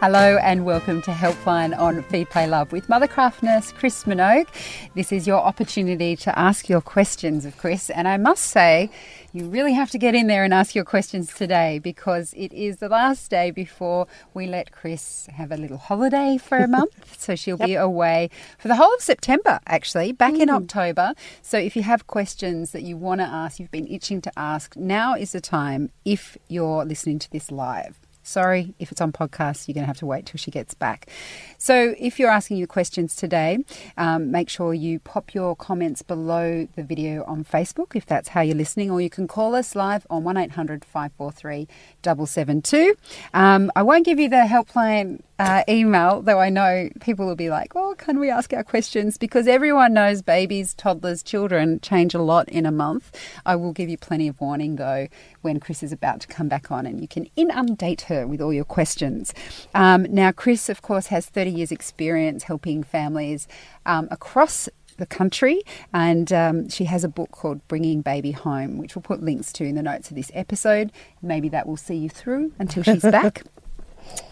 Hello and welcome to Helpline on Feed Play Love with Mothercraft nurse Chris Minogue. This is your opportunity to ask your questions of Chris, and I must say, you really have to get in there and ask your questions today because it is the last day before we let Chris have a little holiday for a month. so she'll yep. be away for the whole of September, actually, back mm. in October. So if you have questions that you want to ask, you've been itching to ask, now is the time if you're listening to this live. Sorry, if it's on podcast, you're going to have to wait till she gets back. So, if you're asking your questions today, um, make sure you pop your comments below the video on Facebook if that's how you're listening, or you can call us live on 1800 543 772. Um, I won't give you the helpline uh, email, though I know people will be like, well, can we ask our questions? Because everyone knows babies, toddlers, children change a lot in a month. I will give you plenty of warning, though, when Chris is about to come back on, and you can inundate her with all your questions. Um, now, Chris, of course, has 30 years' experience helping families um, across the country, and um, she has a book called Bringing Baby Home, which we'll put links to in the notes of this episode. Maybe that will see you through until she's back.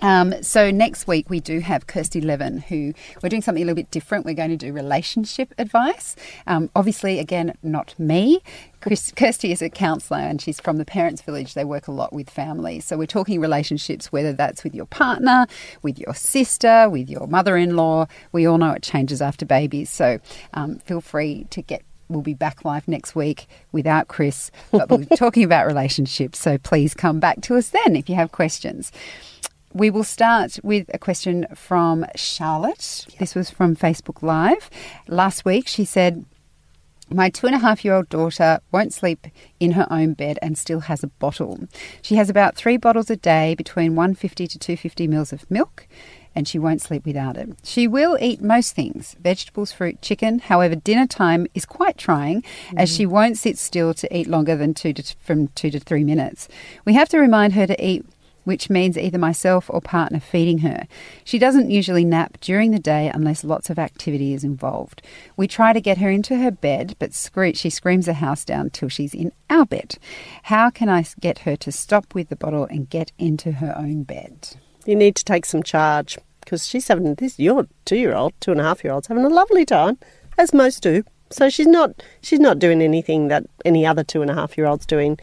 Um, so next week we do have Kirsty Levin, who we're doing something a little bit different. We're going to do relationship advice. Um, obviously, again, not me. Chris, Kirsty is a counsellor and she's from the Parents Village. They work a lot with families. So we're talking relationships, whether that's with your partner, with your sister, with your mother-in-law. We all know it changes after babies. So um, feel free to get We'll be back live next week without Chris, but we're talking about relationships. So please come back to us then if you have questions. We will start with a question from Charlotte. This was from Facebook Live. Last week, she said, my two and a half year old daughter won't sleep in her own bed and still has a bottle. She has about three bottles a day, between 150 to 250 mils of milk, and she won't sleep without it. She will eat most things vegetables, fruit, chicken. However, dinner time is quite trying mm. as she won't sit still to eat longer than two to, from two to three minutes. We have to remind her to eat which means either myself or partner feeding her. She doesn't usually nap during the day unless lots of activity is involved. We try to get her into her bed, but she screams the house down till she's in our bed. How can I get her to stop with the bottle and get into her own bed? You need to take some charge because she's having this. Your two-year-old, two and a half-year-old's having a lovely time, as most do. So she's not she's not doing anything that any other two and a half year olds doing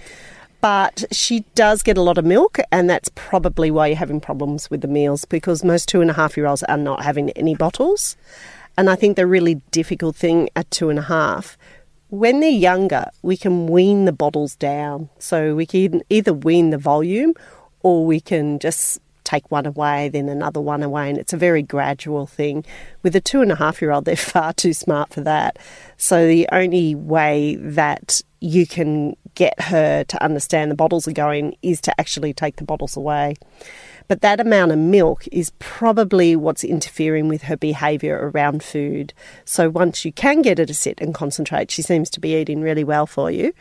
but she does get a lot of milk, and that's probably why you're having problems with the meals because most two and a half year olds are not having any bottles. And I think the really difficult thing at two and a half, when they're younger, we can wean the bottles down. So we can either wean the volume or we can just take one away, then another one away, and it's a very gradual thing. With a two and a half year old, they're far too smart for that. So the only way that you can get her to understand the bottles are going is to actually take the bottles away. But that amount of milk is probably what's interfering with her behaviour around food. So once you can get her to sit and concentrate, she seems to be eating really well for you.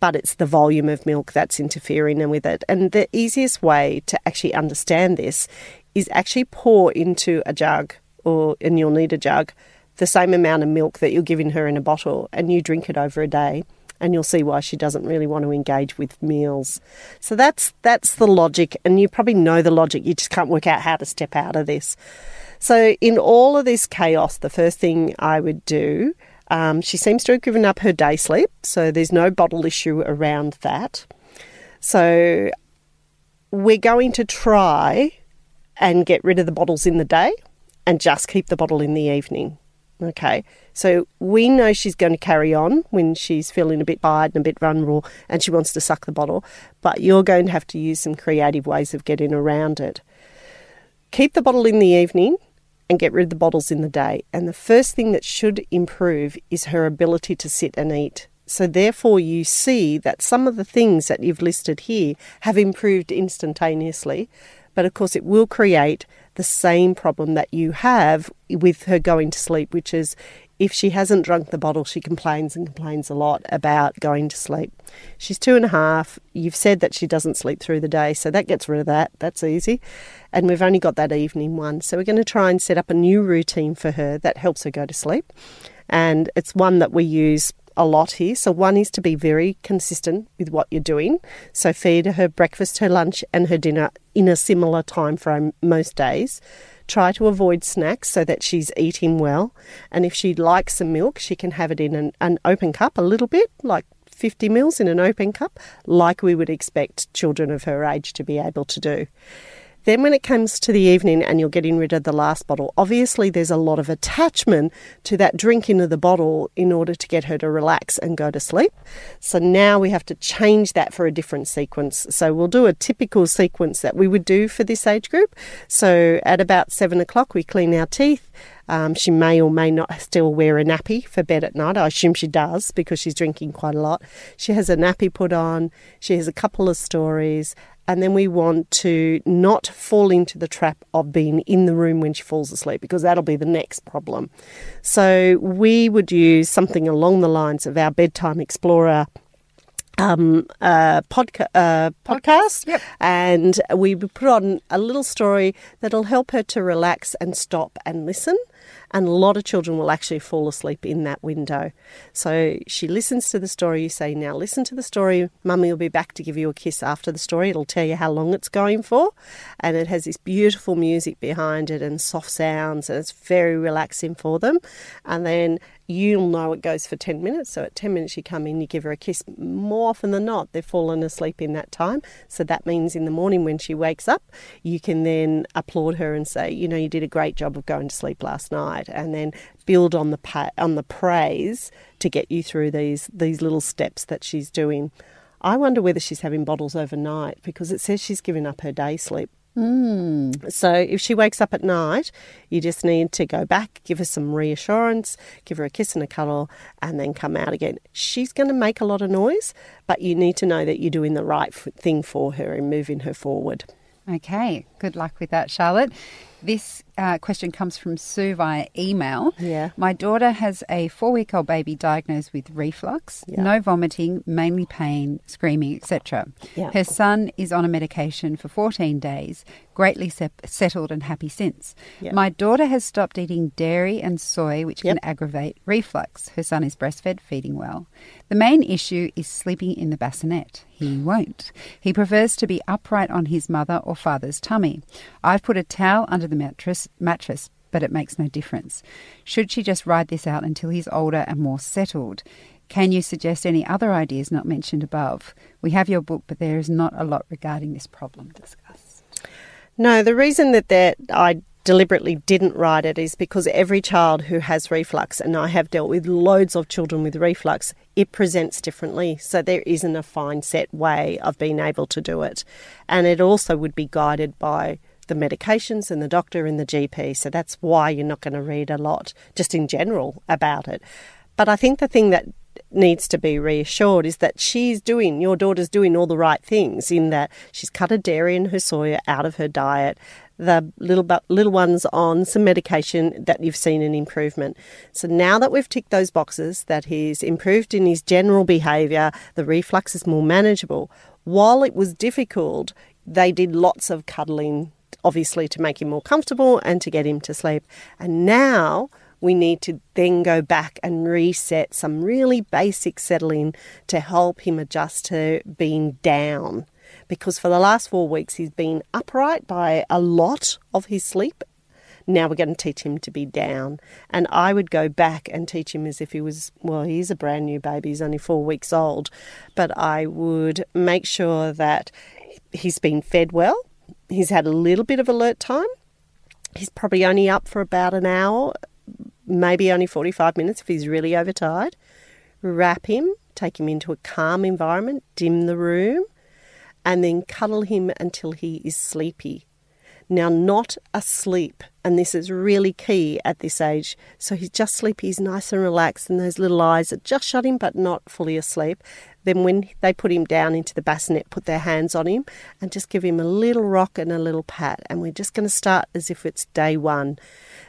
But it's the volume of milk that's interfering with it. And the easiest way to actually understand this is actually pour into a jug, or and you'll need a jug, the same amount of milk that you're giving her in a bottle, and you drink it over a day and you'll see why she doesn't really want to engage with meals. So that's that's the logic, and you probably know the logic. You just can't work out how to step out of this. So in all of this chaos, the first thing I would do. Um, she seems to have given up her day sleep, so there's no bottle issue around that. So we're going to try and get rid of the bottles in the day and just keep the bottle in the evening. Okay, so we know she's going to carry on when she's feeling a bit tired and a bit vulnerable and she wants to suck the bottle, but you're going to have to use some creative ways of getting around it. Keep the bottle in the evening and get rid of the bottles in the day. And the first thing that should improve is her ability to sit and eat. So, therefore, you see that some of the things that you've listed here have improved instantaneously. But of course, it will create the same problem that you have with her going to sleep, which is if she hasn't drunk the bottle, she complains and complains a lot about going to sleep. She's two and a half. You've said that she doesn't sleep through the day, so that gets rid of that. That's easy. And we've only got that evening one. So we're going to try and set up a new routine for her that helps her go to sleep. And it's one that we use a lot here. So, one is to be very consistent with what you're doing. So, feed her breakfast, her lunch, and her dinner in a similar time frame most days. Try to avoid snacks so that she's eating well. And if she likes some milk, she can have it in an, an open cup a little bit, like 50 mils in an open cup, like we would expect children of her age to be able to do. Then, when it comes to the evening and you're getting rid of the last bottle, obviously there's a lot of attachment to that drinking of the bottle in order to get her to relax and go to sleep. So now we have to change that for a different sequence. So we'll do a typical sequence that we would do for this age group. So at about seven o'clock, we clean our teeth. Um, she may or may not still wear a nappy for bed at night. I assume she does because she's drinking quite a lot. She has a nappy put on. She has a couple of stories and then we want to not fall into the trap of being in the room when she falls asleep because that'll be the next problem. So we would use something along the lines of our bedtime explorer um, uh, podca- uh, podcast, Yep. and we put on a little story that'll help her to relax and stop and listen. And a lot of children will actually fall asleep in that window. So she listens to the story. You say, Now listen to the story. Mummy will be back to give you a kiss after the story. It'll tell you how long it's going for. And it has this beautiful music behind it and soft sounds, and it's very relaxing for them. And then you'll know it goes for 10 minutes. So at 10 minutes, you come in, you give her a kiss. More often than not, they've fallen asleep in that time. So that means in the morning when she wakes up, you can then applaud her and say, you know, you did a great job of going to sleep last night. And then build on the pa- on the praise to get you through these these little steps that she's doing. I wonder whether she's having bottles overnight because it says she's giving up her day sleep. Mm. So if she wakes up at night, you just need to go back, give her some reassurance, give her a kiss and a cuddle, and then come out again. She's going to make a lot of noise, but you need to know that you're doing the right thing for her and moving her forward. Okay, good luck with that, Charlotte. This uh, question comes from Sue via email. Yeah. My daughter has a four week old baby diagnosed with reflux, Yeah. no vomiting, mainly pain, screaming, etc. Yeah. Her son is on a medication for 14 days, greatly sep- settled and happy since. Yeah. My daughter has stopped eating dairy and soy, which Yep. can aggravate reflux. Her son is breastfed, feeding well. The main issue is sleeping in the bassinet. He won't. He prefers to be upright on his mother or father's tummy. I've put a towel under the mattress, mattress, but it makes no difference. Should she just ride this out until he's older and more settled? Can you suggest any other ideas not mentioned above? We have your book, but there is not a lot regarding this problem discussed. No, the reason that that I deliberately didn't write it is because every child who has reflux, and I have dealt with loads of children with reflux, it presents differently. So there isn't a fine set way of being able to do it. And it also would be guided by the medications and the doctor and the GP. So that's why you're not going to read a lot just in general about it. But I think the thing that needs to be reassured is that she's doing, your daughter's doing all the right things in that she's cut her dairy and her soya out of her diet. The little little ones on some medication that you've seen an improvement. So now that we've ticked those boxes, that he's improved in his general behaviour, the reflux is more manageable. While it was difficult, they did lots of cuddling, obviously to make him more comfortable and to get him to sleep. And now we need to then go back and reset some really basic settling to help him adjust to being down. Because for the last four weeks, he's been upright by a lot of his sleep. Now we're going to teach him to be down. And I would go back and teach him as if he was, well, he's a brand new baby, he's only four weeks old. But I would make sure that he's been fed well, he's had a little bit of alert time, he's probably only up for about an hour, maybe only 45 minutes if he's really overtired. Wrap him, take him into a calm environment, dim the room, and then cuddle him until he is sleepy. Now, not asleep, and this is really key at this age. So he's just sleepy, he's nice and relaxed, and those little eyes are just shutting but not fully asleep. Then, when they put him down into the bassinet, put their hands on him and just give him a little rock and a little pat. And we're just going to start as if it's day one.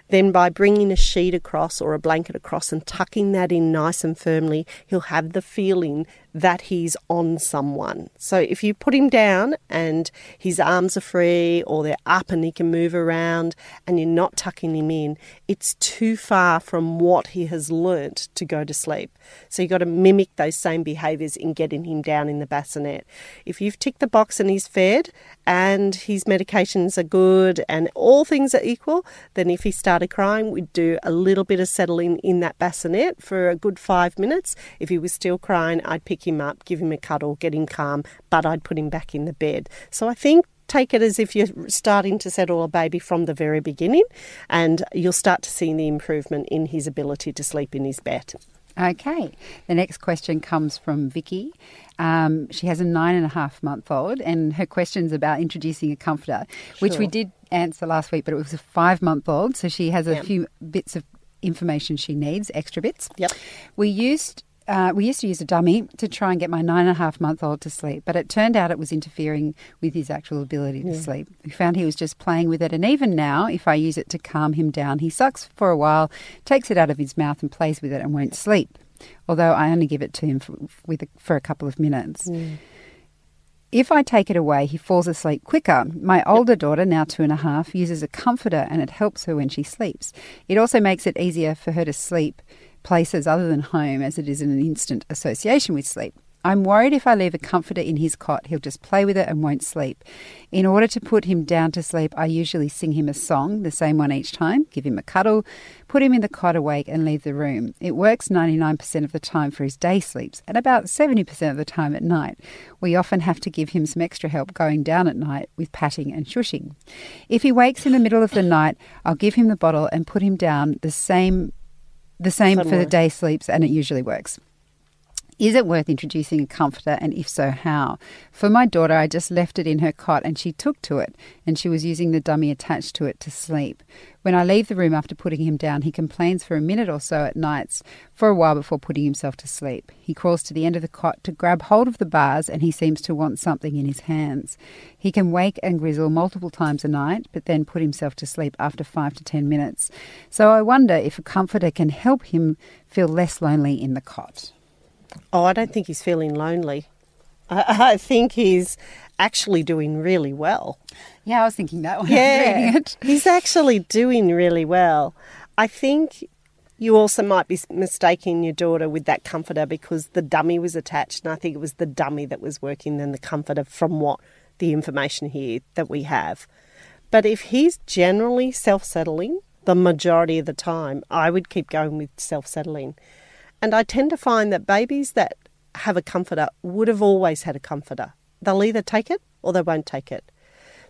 then by bringing a sheet across or a blanket across and tucking that in nice and firmly, he'll have the feeling that he's on someone. So if you put him down and his arms are free or they're up and he can move around and you're not tucking him in, it's too far from what he has learnt to go to sleep. So you've got to mimic those same behaviours in getting him down in the bassinet. If you've ticked the box and he's fed and his medications are good and all things are equal, then if he started crying, we'd do a little bit of settling in that bassinet for a good five minutes. If he was still crying, I'd pick him up, give him a cuddle, get him calm, but I'd put him back in the bed. So I think take it as if you're starting to settle a baby from the very beginning, and you'll start to see the improvement in his ability to sleep in his bed. Okay. The next question comes from Vicky. Um, she has a nine and a half month old, and her question's about introducing a comforter, sure. which we did answer last week, but it was a five month old, so she has a few bits of information she needs, extra bits. Yep. We used uh, we used to use a dummy to try and get my nine and a half month old to sleep, but it turned out it was interfering with his actual ability to yeah. sleep. We found he was just playing with it, and even now, if I use it to calm him down, he sucks for a while, takes it out of his mouth, and plays with it and won't sleep. Although I only give it to him for, with a, for a couple of minutes. Mm. If I take it away, he falls asleep quicker. My older daughter, now two and a half, uses a comforter and it helps her when she sleeps. It also makes it easier for her to sleep places other than home as it is an instant association with sleep. I'm worried if I leave a comforter in his cot, he'll just play with it and won't sleep. In order to put him down to sleep, I usually sing him a song, the same one each time, give him a cuddle, put him in the cot awake, and leave the room. It works 99% of the time for his day sleeps and about 70% of the time at night. We often have to give him some extra help going down at night with patting and shushing. If he wakes in the middle of the night, I'll give him the bottle and put him down the same the same for the day sleeps, and it usually works. Is it worth introducing a comforter, and if so, how? For my daughter, I just left it in her cot and she took to it, and she was using the dummy attached to it to sleep. When I leave the room after putting him down, he complains for a minute or so at nights, for a while before putting himself to sleep. He crawls to the end of the cot to grab hold of the bars, and he seems to want something in his hands. He can wake and grizzle multiple times a night, but then put himself to sleep after five to ten minutes. So I wonder if a comforter can help him feel less lonely in the cot. Oh, I don't think he's feeling lonely. I, I think he's actually doing really well. Yeah, I was thinking that when yeah, it. he's actually doing really well. I think you also might be mistaking your daughter with that comforter because the dummy was attached, and I think it was the dummy that was working than the comforter from what the information here that we have. But if he's generally self settling the majority of the time, I would keep going with self settling and I tend to find that babies that have a comforter would have always had a comforter. They'll either take it or they won't take it.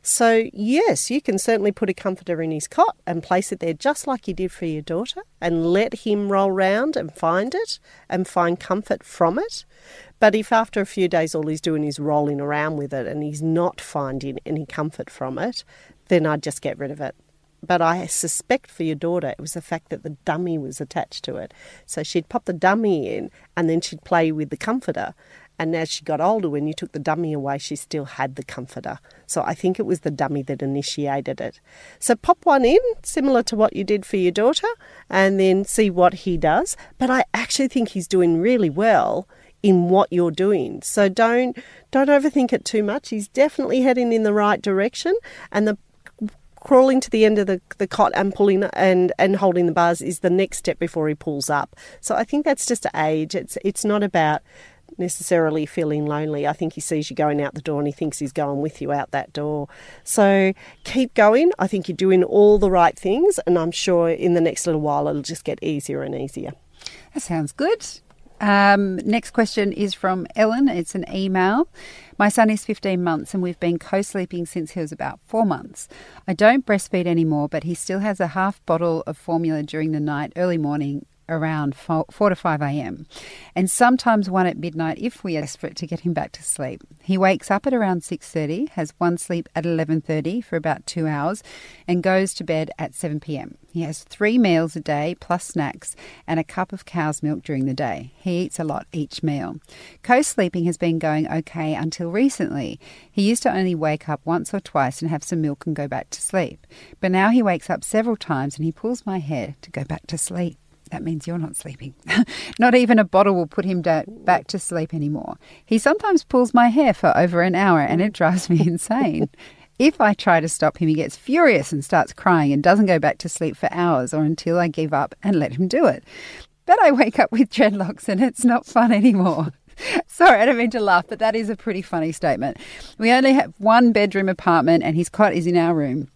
So, yes, you can certainly put a comforter in his cot and place it there just like you did for your daughter and let him roll round and find it and find comfort from it. But if after a few days all he's doing is rolling around with it and he's not finding any comfort from it, then I'd just get rid of it. But I suspect for your daughter, it was the fact that the dummy was attached to it. So she'd pop the dummy in and then she'd play with the comforter. And as she got older, when you took the dummy away, she still had the comforter. So I think it was the dummy that initiated it. So pop one in, similar to what you did for your daughter, and then see what he does. But I actually think he's doing really well in what you're doing. So don't don't overthink it too much. He's definitely heading in the right direction and the crawling to the end of the, the cot and pulling and, and holding the bars is the next step before he pulls up. So I think that's just age. It's it's not about necessarily feeling lonely. I think he sees you going out the door and he thinks he's going with you out that door. So keep going. I think you're doing all the right things, and I'm sure in the next little while it'll just get easier and easier. That sounds good. Um, next question is from Ellen. It's an email. My son is 15 months and we've been co sleeping since he was about four months. I don't breastfeed anymore, but he still has a half bottle of formula during the night, early morning, around 4, 4 to 5 a.m. and sometimes one at midnight if we are desperate to get him back to sleep. He wakes up at around 6:30, has one sleep at 11:30 for about 2 hours and goes to bed at 7 p.m. He has 3 meals a day plus snacks and a cup of cow's milk during the day. He eats a lot each meal. Co-sleeping has been going okay until recently. He used to only wake up once or twice and have some milk and go back to sleep. But now he wakes up several times and he pulls my hair to go back to sleep. That means you're not sleeping. not even a bottle will put him back to sleep anymore. He sometimes pulls my hair for over an hour and it drives me insane. If I try to stop him, he gets furious and starts crying and doesn't go back to sleep for hours or until I give up and let him do it. But I wake up with dreadlocks and it's not fun anymore. Sorry, I don't mean to laugh, but that is a pretty funny statement. We only have one bedroom apartment and his cot is in our room.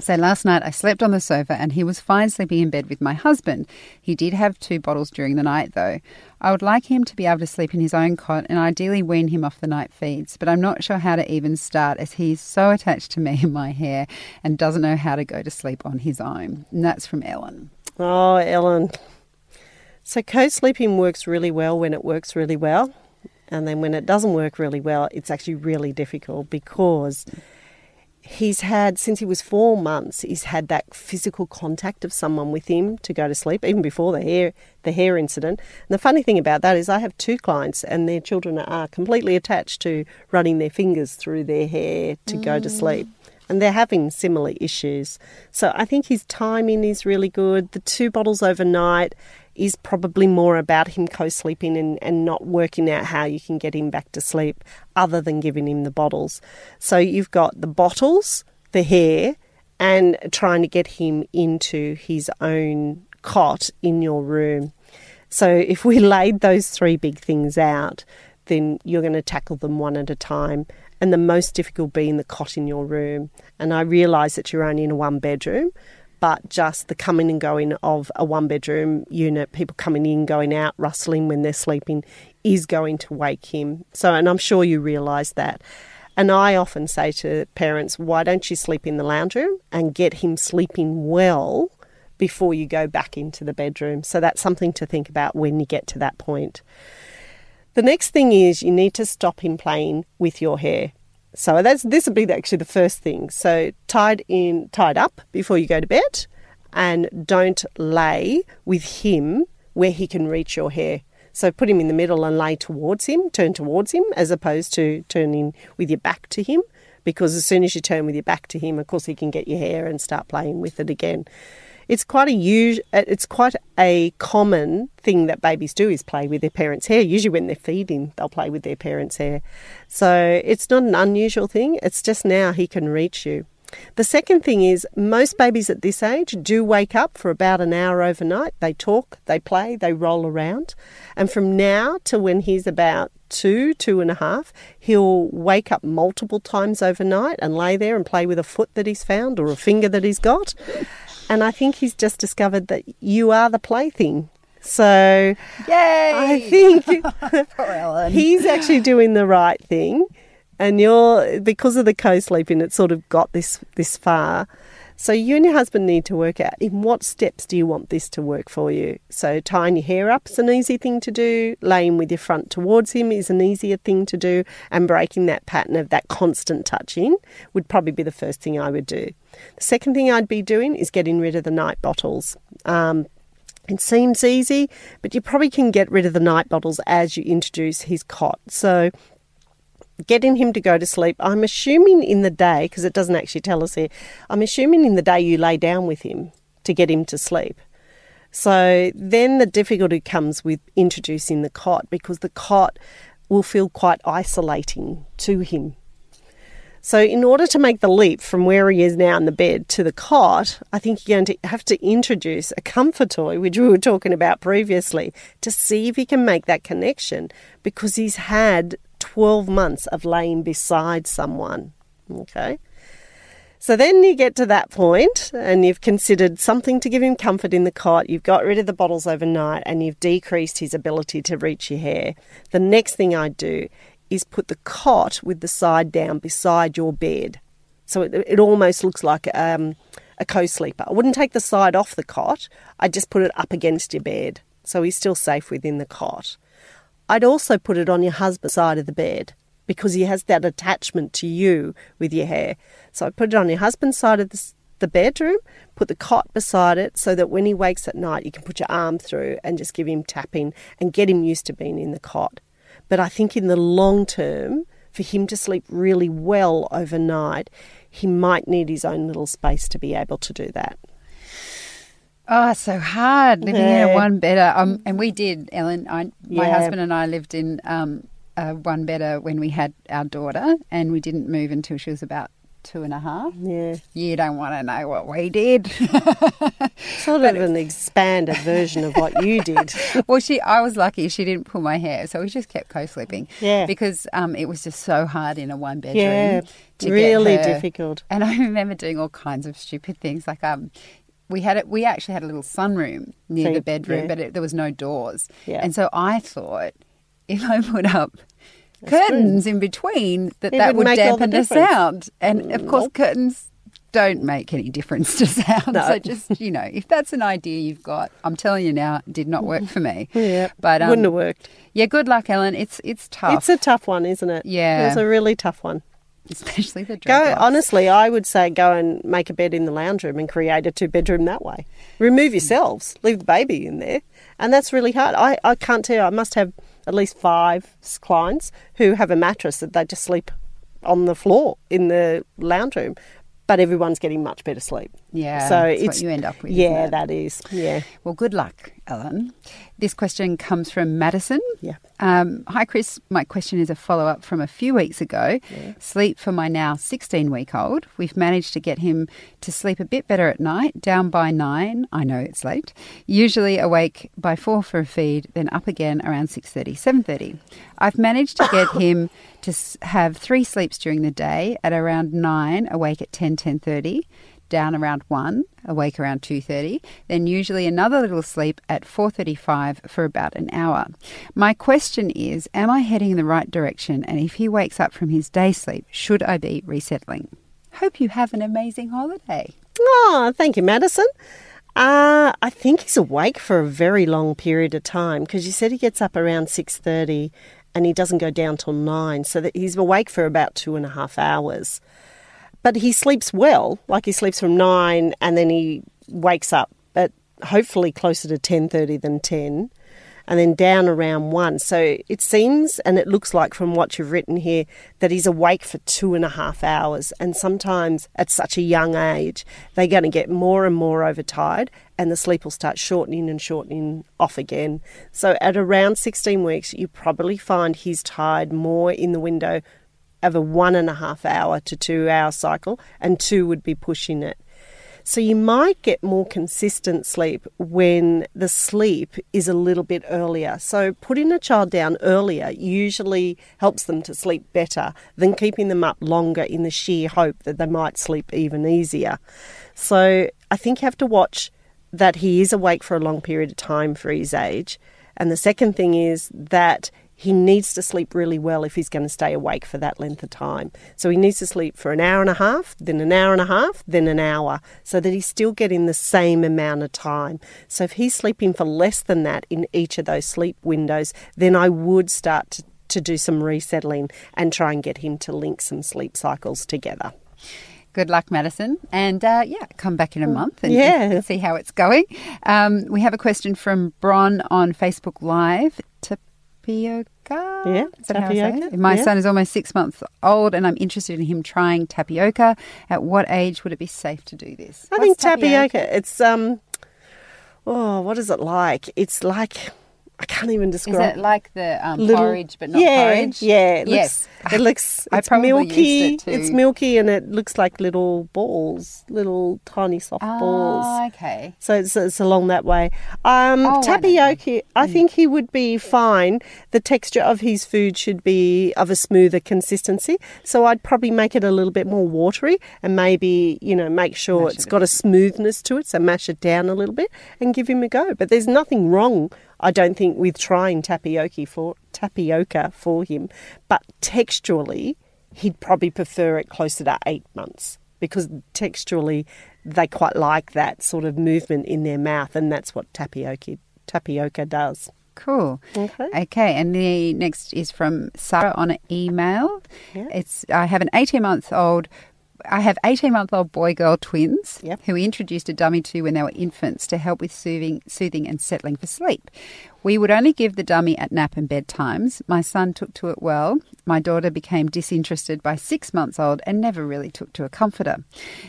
So last night I slept on the sofa and he was fine sleeping in bed with my husband. He did have two bottles during the night though. I would like him to be able to sleep in his own cot and ideally wean him off the night feeds, but I'm not sure how to even start as he's so attached to me and my hair and doesn't know how to go to sleep on his own. And that's from Ellen. Oh, Ellen. So co sleeping works really well when it works really well. And then when it doesn't work really well, it's actually really difficult because he's had since he was four months he's had that physical contact of someone with him to go to sleep even before the hair the hair incident and the funny thing about that is i have two clients and their children are completely attached to running their fingers through their hair to mm. go to mm. sleep and they're having similar issues so i think his timing is really good the two bottles overnight is probably more about him co sleeping and, and not working out how you can get him back to sleep other than giving him the bottles. So you've got the bottles, the hair, and trying to get him into his own cot in your room. So if we laid those three big things out, then you're going to tackle them one at a time. And the most difficult being the cot in your room. And I realise that you're only in a one bedroom, but just the coming and going of a one bedroom unit, people coming in, going out, rustling when they're sleeping, is going to wake him. So, and I'm sure you realise that. And I often say to parents, why don't you sleep in the lounge room and get him sleeping well before you go back into the bedroom? So that's something to think about when you get to that point. The next thing is you need to stop him playing with your hair. So that's this would be actually the first thing. So tied in, tied up before you go to bed, and don't lay with him where he can reach your hair. So put him in the middle and lay towards him, turn towards him, as opposed to turning with your back to him. Because as soon as you turn with your back to him, of course, he can get your hair and start playing with it again it's quite a uh, it's quite a common thing that babies do is play with their parents' hair. Usually when they're feeding, they'll play with their parents' hair. So it's not an unusual thing. It's just now he can reach you. The second thing is most babies at this age do wake up for about an hour overnight. They talk, they play, they roll around. And from now to when he's about two, two and a half, he'll wake up multiple times overnight and lay there and play with a foot that he's found or a finger that he's got. And I think he's just discovered that you are the plaything. So Yay! I think he's actually doing the right thing. And you're because of the co-sleeping, it's sort of got this this far. So you and your husband need to work out in what steps do you want this to work for you. So tying your hair up is an easy thing to do, laying with your front towards him is an easier thing to do, and breaking that pattern of that constant touching would probably be the first thing I would do. The second thing I'd be doing is getting rid of the night bottles. Um, it seems easy, but you probably can get rid of the night bottles as you introduce his cot. So getting him to go to sleep, I'm assuming in the day, because it doesn't actually tell us here, I'm assuming in the day you lay down with him to get him to sleep. So then the difficulty comes with introducing the cot because the cot will feel quite isolating to him. So, in order to make the leap from where he is now in the bed to the cot, I think you're going to have to introduce a comfort toy, which we were talking about previously, to see if he can make that connection because he's had 12 months of laying beside someone. Okay. So then you get to that point and you've considered something to give him comfort in the cot, you've got rid of the bottles overnight, and you've decreased his ability to reach your hair. The next thing I'd do is put the cot with the side down beside your bed. So it, it almost looks like um, a co-sleeper. I wouldn't take the side off the cot. I'd just put it up against your bed, so he's still safe within the cot. I'd also put it on your husband's side of the bed because he has that attachment to you with your hair. So I put it on your husband's side of the, the bedroom, put the cot beside it so that when he wakes at night, you can put your arm through and just give him tapping and get him used to being in the cot. But I think in the long term, for him to sleep really well overnight, he might need his own little space to be able to do that. Oh, it's so hard living in Yeah. a one bedder. Um, and we did, Ellen. I, my Yeah. husband and I lived in um, a one bedder when we had our daughter, and we didn't move until she was about two and a half. Yeah. You don't want to know what we did. Sort of an expanded version of what you did. well, she, I was lucky she didn't pull my hair, so we just kept co-sleeping. Yeah. because um, it was just so hard in a one bedroom. Yeah, to get really difficult. And I remember doing all kinds of stupid things, like um, we had it. We actually had a little sunroom near So the bedroom, yeah. but it, there was no doors. Yeah. And so I thought if I put up curtains in between, that It that would would all the dampen the, sound. And of course, Nope. curtains don't make any difference to sound. No. So just you know, if that's an idea you've got, I'm telling you now, it did not work for me. Yeah, But um, wouldn't have worked. yeah, good luck, Ellen. It's it's tough, It's a tough one, isn't it? Yeah. it's a really tough one. Especially the Go honestly, I would say go and make a bed in the lounge room and create a two bedroom that way. Remove mm. yourselves, leave the baby in there, and that's really hard. I, I can't tell you. I must have at least five clients who have a mattress that they just sleep on the floor in the lounge room, but everyone's getting much better sleep. Yeah, so that's what it's you end up with, Yeah, that is. Yeah, Well, good luck, Ellen. This question comes from Madison. Yeah. Um, hi, Chris. My question is a follow up from a few weeks ago. Sleep for my now 16 week old. We've managed to get him to sleep a bit better at night, down by nine. I know it's late. Usually awake by four for a feed, then up again around 6:30, 7:30. I've managed to get him to have three sleeps during the day at around nine, awake at 10, 10:30 down around 1 awake around 2.30 then usually another little sleep at 4.35 for about an hour. My question is am i heading in the right direction? And if he wakes up from his day sleep should i be resettling? Hope you have an amazing holiday. Oh, thank you, Madison. Uh, I think he's awake for a very long period of time because you said he gets up around six thirty and he doesn't go down till nine, so that he's awake for about two and a half hours. But he sleeps well, like he sleeps from nine and then he wakes up at hopefully closer to ten thirty than ten and then down around one. So it seems and it looks like from what you've written here that he's awake for two and a half hours. And sometimes at such a young age, they're going to get more and more overtired and the sleep will start shortening and shortening off again. So at around 16 weeks, you probably find he's tired more in the window of a one and a half hour to two hour cycle, and two would be pushing it. So you might get more consistent sleep when the sleep is a little bit earlier. So putting a child down earlier usually helps them to sleep better than keeping them up longer in the sheer hope that they might sleep even easier. So I think you have to watch that he is awake for a long period of time for his age. And the second thing is that he needs to sleep really well if he's going to stay awake for that length of time. So he needs to sleep for an hour and a half, then an hour and a half, then an hour, so that he's still getting the same amount of time. So if he's sleeping for less than that in each of those sleep windows, then I would start to, to do some resettling and try and get him to link some sleep cycles together. Good luck, Madison. And uh, yeah, come back in a month and Yeah. see how it's going. Um, we have a question from Bron on Facebook Live. Tapioca? Yeah, Is that how I say tapioca. My yeah. son is almost six months old and I'm interested in him trying tapioca. At what age would it be safe to do this? I What's think tapioca, it's um oh, what is it like? It's like I can't even describe. Is it like the um, little- porridge but not yeah, porridge? Yeah, it yes. Looks, it looks. I It's milky. used it It's milky, and it looks like little balls, little tiny soft balls. Ah, okay. So it's, it's along that way. Um, Oh, I tapioca, I think he would be fine. The texture of his food should be of a smoother consistency. So I'd probably make it a little bit more watery and maybe, you know, make sure Mash it's it got a smoothness to it. So mash it down a little bit and give him a go. But there's nothing wrong, I don't think, with trying tapioca for, tapioca for him. But texturally, he'd probably prefer it closer to eight months because texturally they quite like that sort of movement in their mouth, and that's what tapioca tapioca does. Cool. Okay. Okay, and the next is from Sarah on an email. Yeah. It's I have an 18 month old I have 18 month old boy girl twins Yep. who we introduced a dummy to when they were infants to help with soothing, soothing and settling for sleep. We would only give the dummy at nap and bedtimes. My son took to it well. My daughter became disinterested by six months old and never really took to a comforter.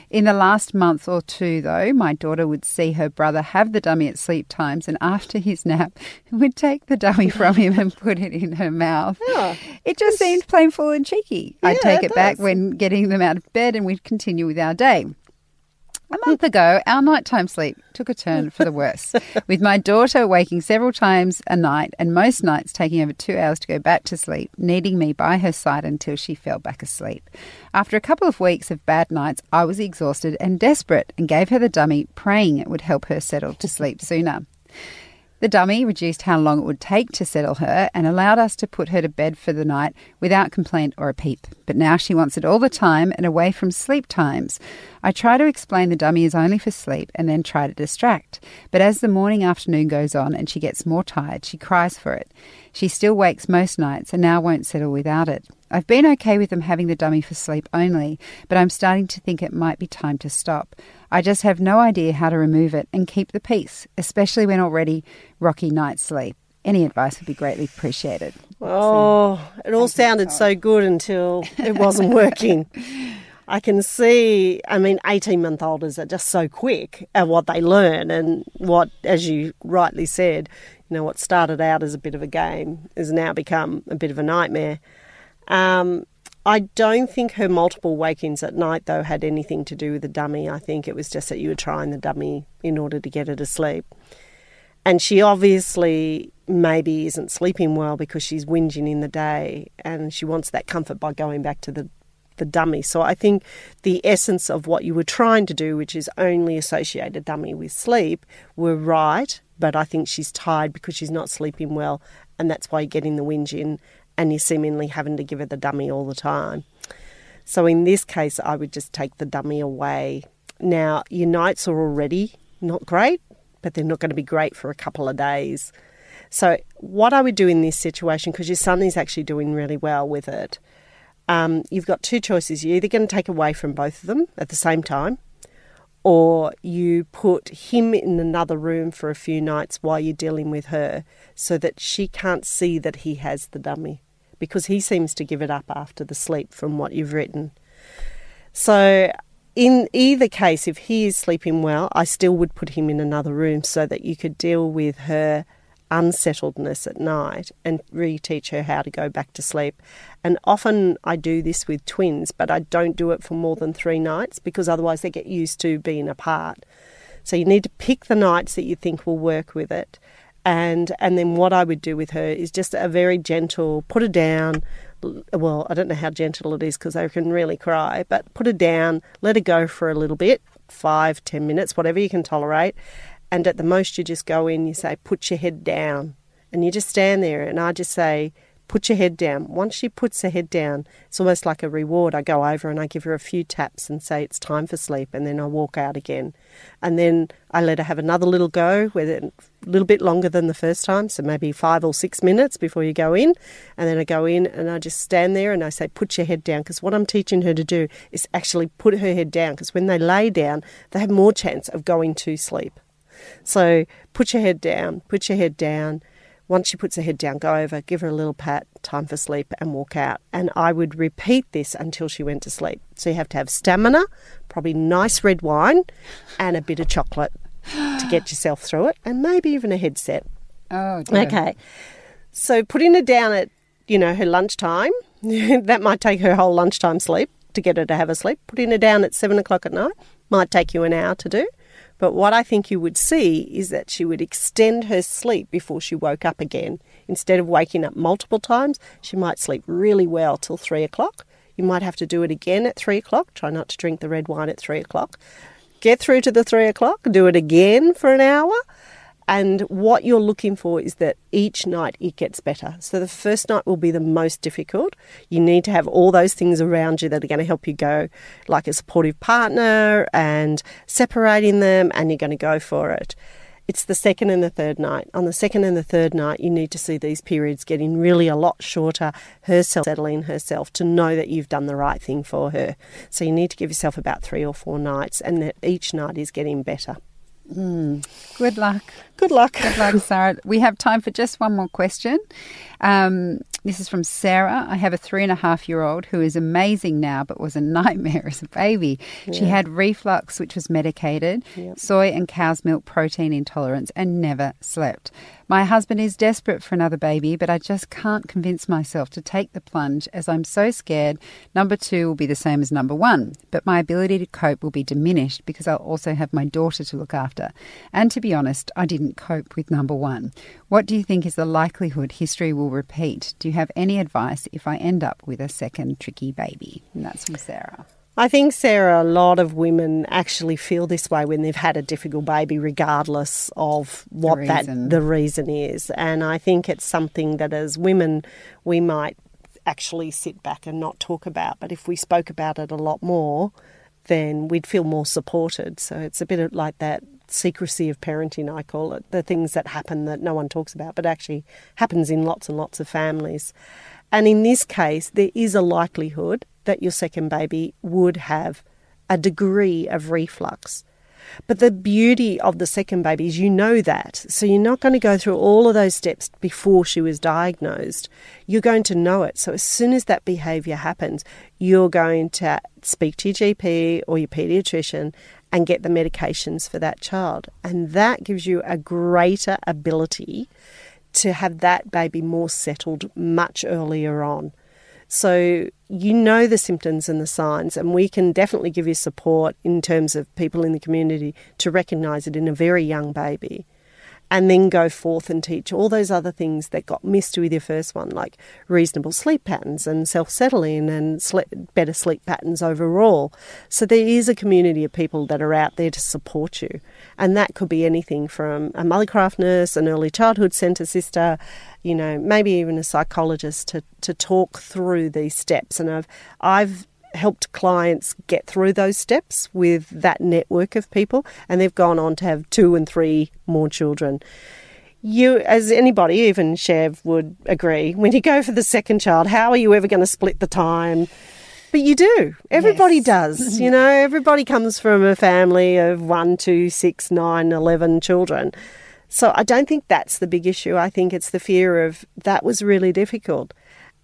In the last month or two, though, my daughter would see her brother have the dummy at sleep times and after his nap would take the dummy from him and put it in her mouth. Yeah. Oh, it just seemed playful and cheeky. I'd take it it back when getting them out of bed and we'd continue with our day. A month ago, our nighttime sleep took a turn for the worse, with my daughter waking several times a night and most nights taking over two hours to go back to sleep, needing me by her side until she fell back asleep. After a couple of weeks of bad nights, I was exhausted and desperate and gave her the dummy, praying it would help her settle to sleep sooner. The dummy reduced how long it would take to settle her and allowed us to put her to bed for the night without complaint or a peep. But now she wants it all the time and away from sleep times. I try to explain the dummy is only for sleep and then try to distract. But as the morning afternoon goes on and she gets more tired, she cries for it. She still wakes most nights and now won't settle without it. I've been okay with them having the dummy for sleep only, but I'm starting to think it might be time to stop. I just have no idea how to remove it and keep the peace, especially when already rocky night sleep. Any advice would be greatly appreciated. Oh, it all sounded so good until it wasn't working. I can see, I mean, 18 month olders are just so quick at what they learn, and what, as you rightly said, you know, what started out as a bit of a game has now become a bit of a nightmare. Um, I don't think her multiple wakings at night, though, had anything to do with the dummy. I think it was just that you were trying the dummy in order to get her to sleep. And she obviously maybe isn't sleeping well because she's whinging in the day and she wants that comfort by going back to the, the dummy. So I think the essence of what you were trying to do, which is only associate a dummy with sleep, were right. But I think she's tired because she's not sleeping well and that's why you're getting the whinging and you're seemingly having to give her the dummy all the time. So in this case, I would just take the dummy away. Now, your nights are already not great, but they're not going to be great for a couple of days. So, what I would do in this situation, because your son is actually doing really well with it, um, you've got two choices. You're either going to take away from both of them at the same time, or you put him in another room for a few nights while you're dealing with her so that she can't see that he has the dummy because he seems to give it up after the sleep from what you've written. So, in either case, if he is sleeping well, I still would put him in another room so that you could deal with her unsettledness at night and reteach her how to go back to sleep. And often I do this with twins, but I don't do it for more than three nights because otherwise they get used to being apart. So you need to pick the nights that you think will work with it. And and then what I would do with her is just a very gentle put her down. Well, I don't know how gentle it is because they can really cry, but put her down, let her go for a little bit, five, ten minutes, whatever you can tolerate. And at the most, you just go in, you say, put your head down. And you just stand there, and I just say, put your head down. Once she puts her head down, it's almost like a reward. I go over and I give her a few taps and say, it's time for sleep. And then I walk out again. And then I let her have another little go, with it a little bit longer than the first time. So maybe five or six minutes before you go in. And then I go in and I just stand there and I say, put your head down. Because what I'm teaching her to do is actually put her head down. Because when they lay down, they have more chance of going to sleep. So put your head down, put your head down. Once she puts her head down, go over, give her a little pat, time for sleep, and walk out. And I would repeat this until she went to sleep. So you have to have stamina, probably nice red wine, and a bit of chocolate to get yourself through it, and maybe even a headset. Oh, dear. Okay. So putting her down at, you know, her lunchtime, that might take her whole lunchtime sleep to get her to have a sleep. Putting her down at seven o'clock at night might take you an hour to do. But what I think you would see is that she would extend her sleep before she woke up again. Instead of waking up multiple times, she might sleep really well till three o'clock. You might have to do it again at three o'clock. Try not to drink the red wine at three o'clock. Get through to the three o'clock, do it again for an hour, And what you're looking for is that each night it gets better. So the first night will be the most difficult. You need to have all those things around you that are going to help you go, like a supportive partner and separating them, and you're going to go for it. It's the second and the third night. On the second and the third night, you need to see these periods getting really a lot shorter, herself settling herself to know that you've done the right thing for her. So you need to give yourself about three or four nights, and that each night is getting better. Mm. Good luck. Good luck. Good luck, Sarah. We have time for just one more question. Um, this is from Sarah. I have a three and a half year old who is amazing now, but was a nightmare as a baby. Yeah. She had reflux, which was medicated, yep. soy and cow's milk protein intolerance, and never slept. My husband is desperate for another baby, but I just can't convince myself to take the plunge as I'm so scared number two will be the same as number one. But my ability to cope will be diminished because I'll also have my daughter to look after. And to be honest, I didn't cope with number one. What do you think is the likelihood history will repeat? Do you have any advice if I end up with a second tricky baby? And that's from Sarah. I think, Sarah, a lot of women actually feel this way when they've had a difficult baby, regardless of what the that the reason is. And I think it's something that as women we might actually sit back and not talk about. But if we spoke about it a lot more, then we'd feel more supported. So it's a bit like that secrecy of parenting, I call it, the things that happen that no one talks about, but actually happens in lots and lots of families. And in this case, there is a likelihood that your second baby would have a degree of reflux. But the beauty of the second baby is you know that. So you're not going to go through all of those steps before she was diagnosed. You're going to know it. So as soon as that behaviour happens, you're going to speak to your GP or your paediatrician and get the medications for that child. And that gives you a greater ability to have that baby more settled much earlier on. So you know the symptoms and the signs, and we can definitely give you support in terms of people in the community to recognise it in a very young baby and then go forth and teach all those other things that got missed with your first one, like reasonable sleep patterns and self settling and better sleep patterns overall. So there is a community of people that are out there to support you. And that could be anything from a Mothercraft nurse, an early childhood centre sister, you know, maybe even a psychologist to, to talk through these steps. And I've, I've helped clients get through those steps with that network of people, and they've gone on to have two and three more children. You, as anybody, even Chev, would agree, when you go for the second child, how are you ever going to split the time? But you do. Everybody yes. does. you know, everybody comes from a family of one, two, six, nine, eleven children. So I don't think that's the big issue. I think it's the fear of that was really difficult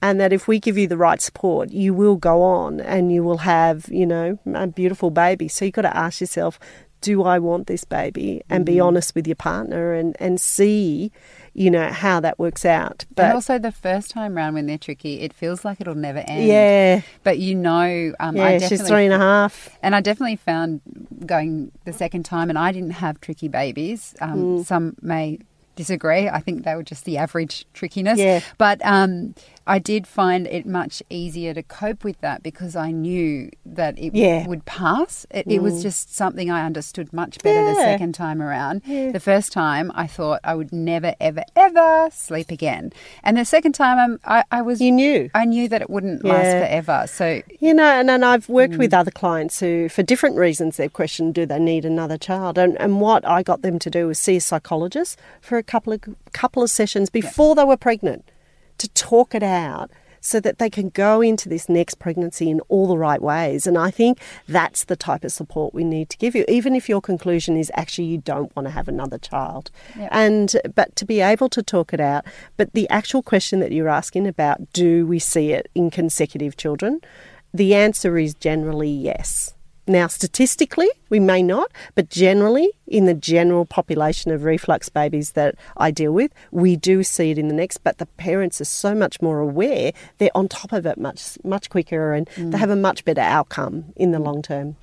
and that if we give you the right support, you will go on and you will have, you know, a beautiful baby. So you've got to ask yourself, do I want this baby? And mm-hmm. be honest with your partner and, and see, you know, how that works out. But and also the first time round when they're tricky, it feels like it'll never end. Yeah. But you know, um, yeah, she's three and a half. And I definitely found going the second time, and I didn't have tricky babies. Um, mm. Some may disagree. I think they were just the average trickiness. Yeah. But um, I did find it much easier to cope with that because I knew that it yeah. would pass. It, mm. it, was mm. just something I understood much better yeah. the second time around. Yeah. The first time I thought I would never, ever, ever sleep again. And the second time um, I, I was. You knew. I knew that it wouldn't last forever. So. You know, and, and I've worked mm. with other clients who, for different reasons, they've questioned do they need another child? And, and what I got them to do was see a psychologist for a couple of, couple of sessions before they were pregnant to talk it out so that they can go into this next pregnancy in all the right ways. And I think that's the type of support we need to give you, even if your conclusion is actually you don't want to have another child. Yep. And but to be able to talk it out. But the actual question that you're asking about, do we see it in consecutive children? The answer is generally yes. Now, statistically, we may not, but generally, in the general population of reflux babies that I deal with, we do see it in the next. But the parents are so much more aware; they're on top of it much, much quicker, and mm. they have a much better outcome in the long term.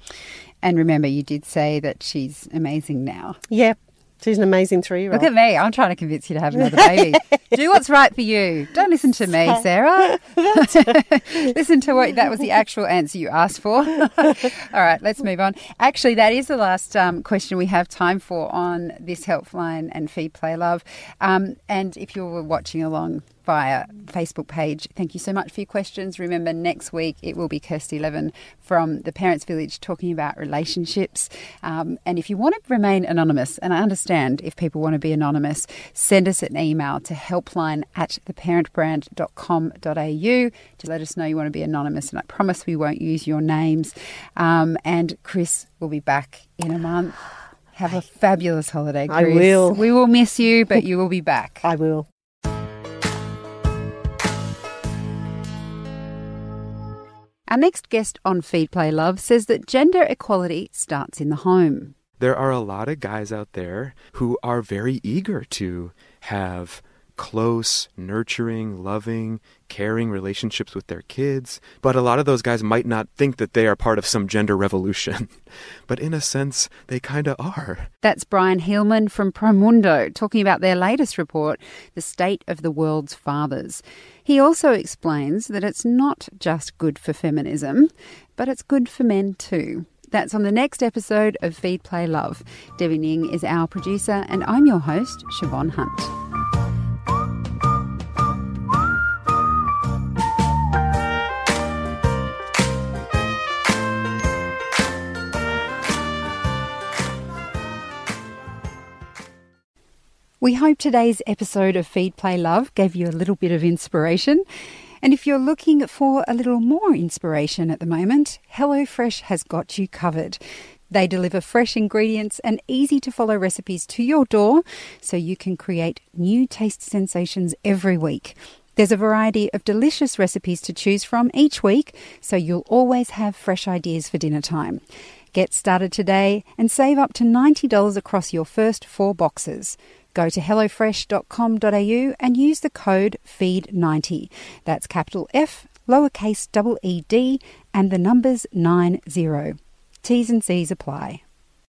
And remember, you did say that she's amazing now. Yeah, She's an amazing three year old. Look at me. I'm trying to convince you to have another baby. Do what's right for you. Don't listen to me, Sarah. listen to what that was the actual answer you asked for. All right, let's move on. Actually, that is the last um, question we have time for on this helpline and Feed Play Love. Um, and if you were watching along, via Facebook page. Thank you so much for your questions. Remember, next week it will be Kirsty Levin from the Parents Village talking about relationships. Um, and if you want to remain anonymous, and I understand if people want to be anonymous, send us an email to helpline at theparentbrand.com.au to let us know you want to be anonymous. And I promise we won't use your names. Um, and Chris will be back in a month. Have a fabulous holiday, Chris. I will. We will miss you, but you will be back. I will. Our next guest on Feed Play Love says that gender equality starts in the home. There are a lot of guys out there who are very eager to have close, nurturing, loving, caring relationships with their kids. But a lot of those guys might not think that they are part of some gender revolution. but in a sense, they kind of are. That's Brian Heilman from Promundo talking about their latest report, The State of the World's Fathers. He also explains that it's not just good for feminism, but it's good for men too. That's on the next episode of Feed Play Love. Debbie Ning is our producer, and I'm your host, Siobhan Hunt. We hope today's episode of Feed Play Love gave you a little bit of inspiration. And if you're looking for a little more inspiration at the moment, HelloFresh has got you covered. They deliver fresh ingredients and easy to follow recipes to your door so you can create new taste sensations every week. There's a variety of delicious recipes to choose from each week, so you'll always have fresh ideas for dinner time. Get started today and save up to $90 across your first four boxes. Go to hellofresh.com.au and use the code FEED90. That's capital F, lowercase double ED, and the numbers 90. T's and C's apply.